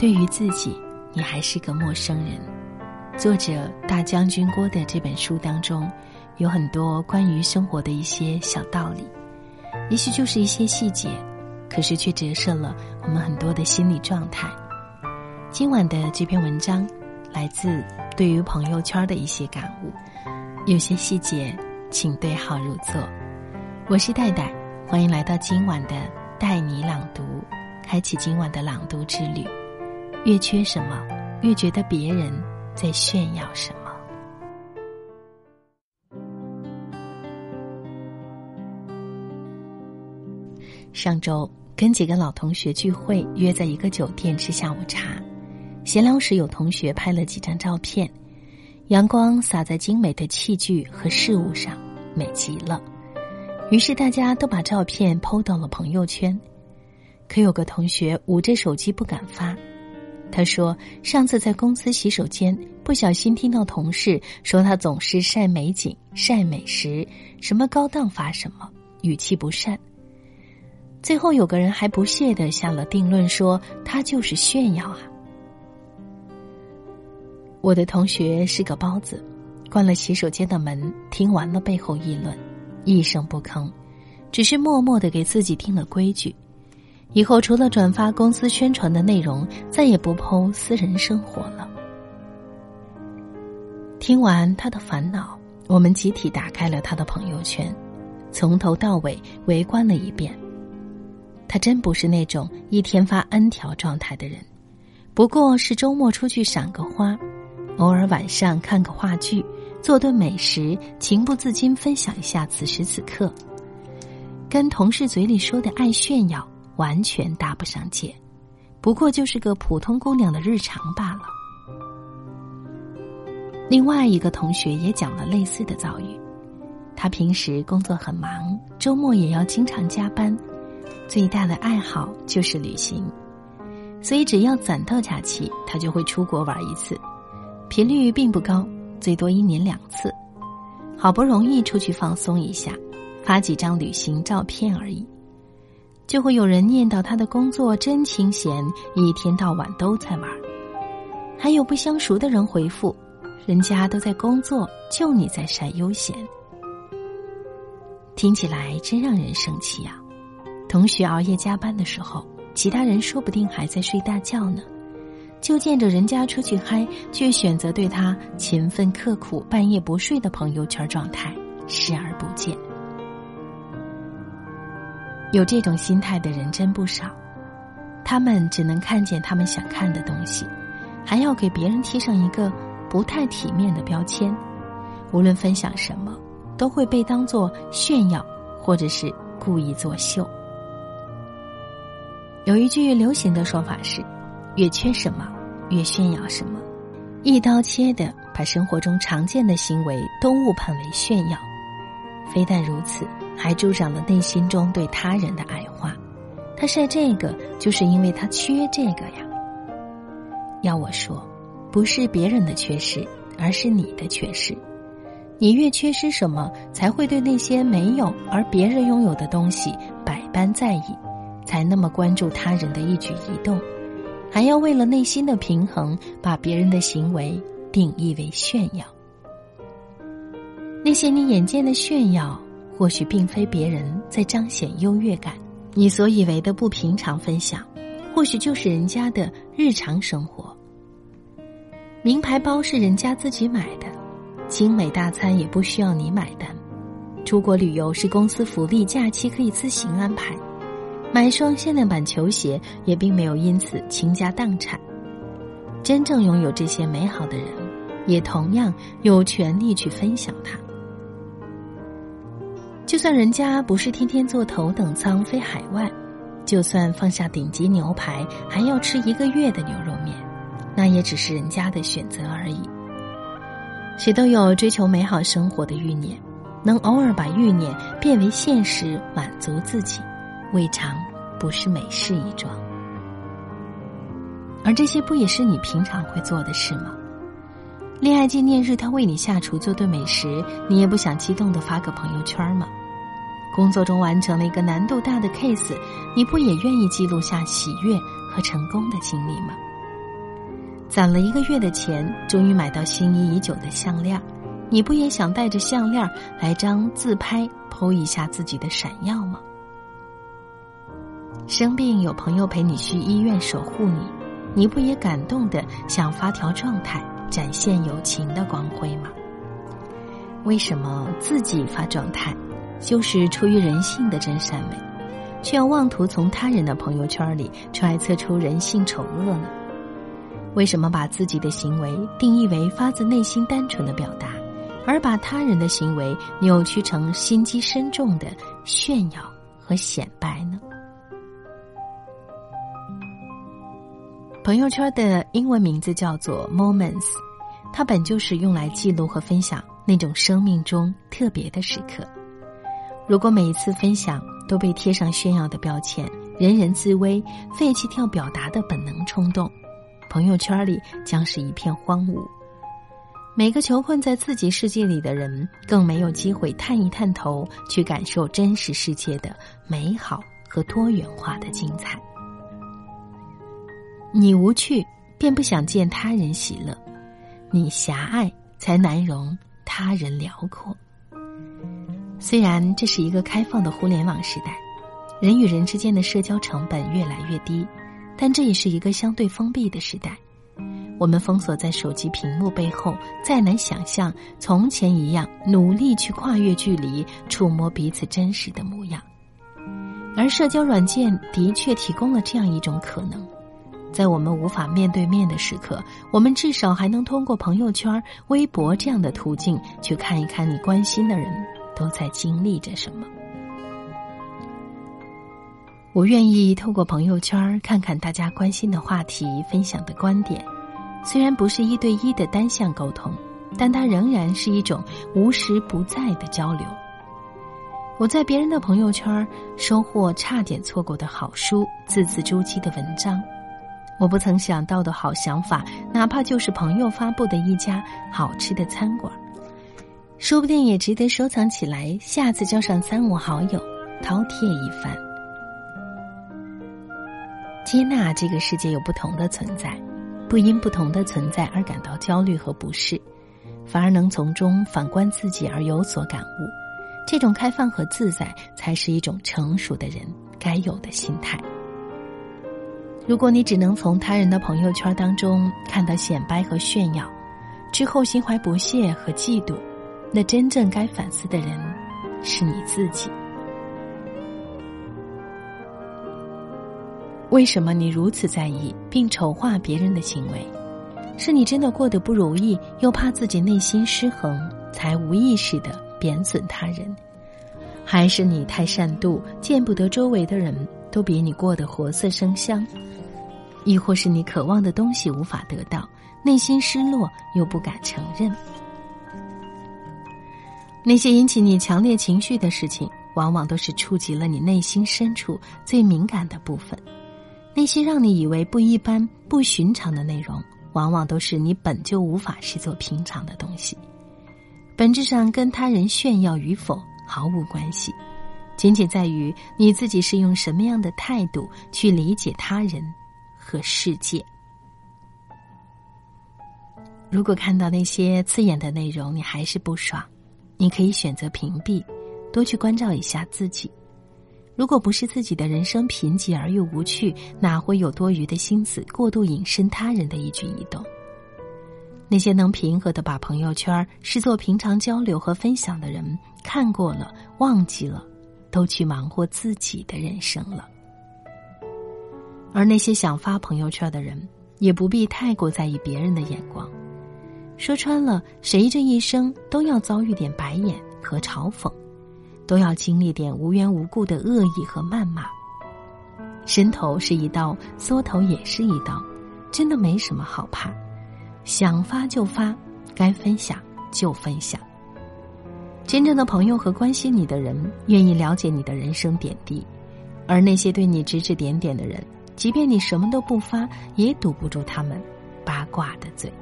对于自己，你还是个陌生人。作者大将军郭的这本书当中，有很多关于生活的一些小道理，也许就是一些细节，可是却折射了我们很多的心理状态。今晚的这篇文章，来自对于朋友圈的一些感悟，有些细节，请对号入座。我是戴戴，欢迎来到今晚的带你朗读，开启今晚的朗读之旅。越缺什么，越觉得别人在炫耀什么。上周跟几个老同学聚会，约在一个酒店吃下午茶。闲聊时，有同学拍了几张照片，阳光洒在精美的器具和事物上，美极了。于是大家都把照片抛到了朋友圈，可有个同学捂着手机不敢发。他说：“上次在公司洗手间，不小心听到同事说他总是晒美景、晒美食，什么高档发什么，语气不善。最后有个人还不屑的下了定论，说他就是炫耀啊。”我的同学是个包子，关了洗手间的门，听完了背后议论。一声不吭，只是默默的给自己定了规矩：以后除了转发公司宣传的内容，再也不剖私人生活了。听完他的烦恼，我们集体打开了他的朋友圈，从头到尾围观了一遍。他真不是那种一天发 N 条状态的人，不过是周末出去赏个花，偶尔晚上看个话剧。做顿美食，情不自禁分享一下此时此刻，跟同事嘴里说的爱炫耀完全搭不上界，不过就是个普通姑娘的日常罢了。另外一个同学也讲了类似的遭遇，他平时工作很忙，周末也要经常加班，最大的爱好就是旅行，所以只要攒到假期，他就会出国玩一次，频率并不高。最多一年两次，好不容易出去放松一下，发几张旅行照片而已，就会有人念叨他的工作真清闲，一天到晚都在玩。还有不相熟的人回复：“人家都在工作，就你在晒悠闲。”听起来真让人生气啊！同学熬夜加班的时候，其他人说不定还在睡大觉呢。就见着人家出去嗨，却选择对他勤奋刻苦、半夜不睡的朋友圈状态视而不见。有这种心态的人真不少，他们只能看见他们想看的东西，还要给别人贴上一个不太体面的标签。无论分享什么，都会被当作炫耀，或者是故意作秀。有一句流行的说法是。越缺什么，越炫耀什么，一刀切的把生活中常见的行为都误判为炫耀。非但如此，还助长了内心中对他人的矮化。他晒这个，就是因为他缺这个呀。要我说，不是别人的缺失，而是你的缺失。你越缺失什么，才会对那些没有而别人拥有的东西百般在意，才那么关注他人的一举一动。还要为了内心的平衡，把别人的行为定义为炫耀。那些你眼见的炫耀，或许并非别人在彰显优越感；你所以为的不平常分享，或许就是人家的日常生活。名牌包是人家自己买的，精美大餐也不需要你买单，出国旅游是公司福利，假期可以自行安排。买双限量版球鞋也并没有因此倾家荡产。真正拥有这些美好的人，也同样有权利去分享它。算人家不是天天坐头等舱飞海外，就算放下顶级牛排还要吃一个月的牛肉面，那也只是人家的选择而已。谁都有追求美好生活的欲念，能偶尔把欲念变为现实，满足自己。未尝不是美事一桩，而这些不也是你平常会做的事吗？恋爱纪念日，他为你下厨做顿美食，你也不想激动的发个朋友圈吗？工作中完成了一个难度大的 case，你不也愿意记录下喜悦和成功的经历吗？攒了一个月的钱，终于买到心仪已久的项链，你不也想带着项链来张自拍，剖一下自己的闪耀吗？生病有朋友陪你去医院守护你，你不也感动的想发条状态，展现友情的光辉吗？为什么自己发状态，就是出于人性的真善美，却要妄图从他人的朋友圈里揣测出人性丑恶呢？为什么把自己的行为定义为发自内心单纯的表达，而把他人的行为扭曲成心机深重的炫耀和显摆呢？朋友圈的英文名字叫做 Moments，它本就是用来记录和分享那种生命中特别的时刻。如果每一次分享都被贴上炫耀的标签，人人自危，废弃掉表达的本能冲动。朋友圈里将是一片荒芜，每个囚困在自己世界里的人，更没有机会探一探头，去感受真实世界的美好和多元化的精彩。你无趣，便不想见他人喜乐；你狭隘，才难容他人辽阔。虽然这是一个开放的互联网时代，人与人之间的社交成本越来越低。但这也是一个相对封闭的时代，我们封锁在手机屏幕背后，再难想象从前一样努力去跨越距离，触摸彼此真实的模样。而社交软件的确提供了这样一种可能，在我们无法面对面的时刻，我们至少还能通过朋友圈、微博这样的途径，去看一看你关心的人都在经历着什么。我愿意透过朋友圈看看大家关心的话题、分享的观点，虽然不是一对一的单向沟通，但它仍然是一种无时不在的交流。我在别人的朋友圈收获差点错过的好书、字字珠玑的文章，我不曾想到的好想法，哪怕就是朋友发布的一家好吃的餐馆，说不定也值得收藏起来，下次叫上三五好友饕餮一番。接纳这个世界有不同的存在，不因不同的存在而感到焦虑和不适，反而能从中反观自己而有所感悟。这种开放和自在，才是一种成熟的人该有的心态。如果你只能从他人的朋友圈当中看到显摆和炫耀，之后心怀不屑和嫉妒，那真正该反思的人是你自己。为什么你如此在意并丑化别人的行为？是你真的过得不如意，又怕自己内心失衡，才无意识的贬损他人？还是你太善妒，见不得周围的人都比你过得活色生香？亦或是你渴望的东西无法得到，内心失落又不敢承认？那些引起你强烈情绪的事情，往往都是触及了你内心深处最敏感的部分。那些让你以为不一般、不寻常的内容，往往都是你本就无法视作平常的东西，本质上跟他人炫耀与否毫无关系，仅仅在于你自己是用什么样的态度去理解他人和世界。如果看到那些刺眼的内容，你还是不爽，你可以选择屏蔽，多去关照一下自己。如果不是自己的人生贫瘠而又无趣，哪会有多余的心思过度引申他人的一举一动？那些能平和的把朋友圈视作平常交流和分享的人，看过了，忘记了，都去忙活自己的人生了。而那些想发朋友圈的人，也不必太过在意别人的眼光。说穿了，谁这一生都要遭遇点白眼和嘲讽。都要经历点无缘无故的恶意和谩骂，伸头是一刀，缩头也是一刀，真的没什么好怕。想发就发，该分享就分享。真正的朋友和关心你的人，愿意了解你的人生点滴，而那些对你指指点点的人，即便你什么都不发，也堵不住他们八卦的嘴。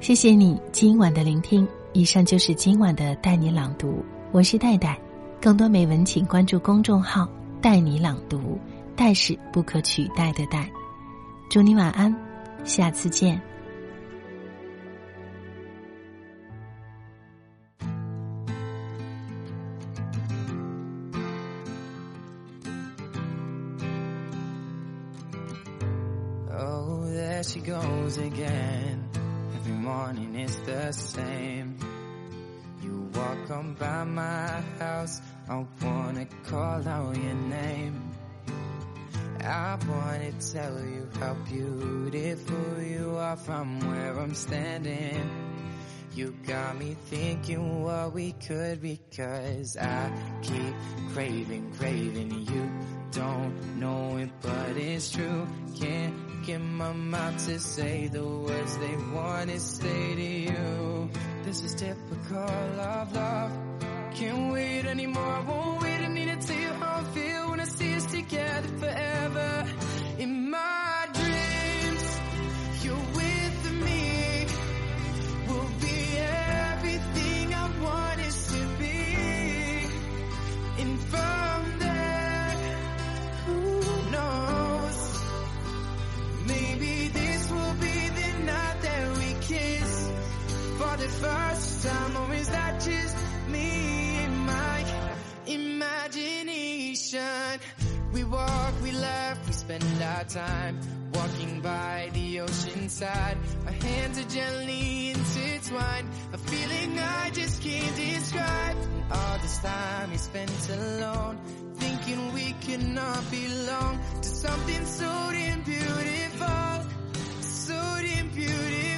谢谢你今晚的聆听，以上就是今晚的带你朗读，我是戴戴。更多美文，请关注公众号“带你朗读”，戴是不可取代的戴。祝你晚安，下次见。Oh, there she goes again. Every morning is the same. You walk on by my house, I wanna call out your name. I wanna tell you how beautiful you are from where I'm standing. You got me thinking what we could be cause I keep craving, craving you don't know it but it's true Can't get my mouth to say the words they wanna say to you. This is typical of love. Can't wait anymore, won't wait, I need to tell you time walking by the ocean side. Our hands are gently intertwined, a feeling I just can't describe. And all this time we spent alone, thinking we could not belong to something so damn beautiful, so damn beautiful.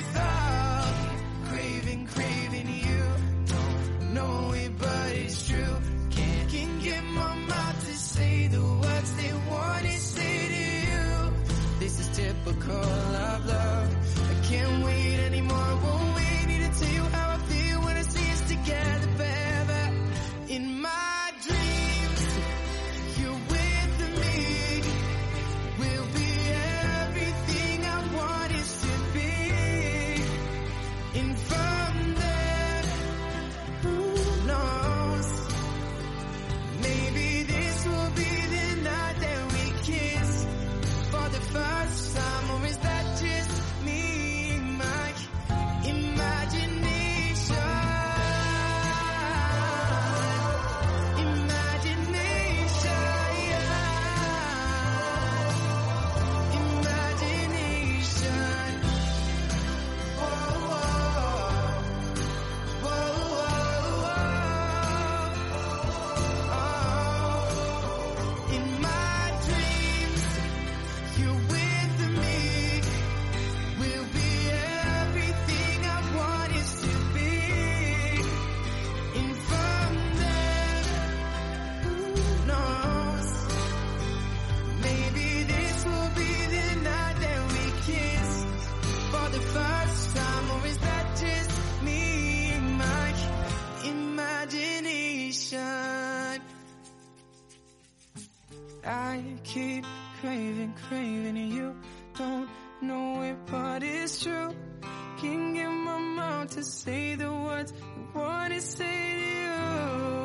I keep craving, craving you. Don't know it, but it's true. Can't get my mouth to say the words I wanna say to you.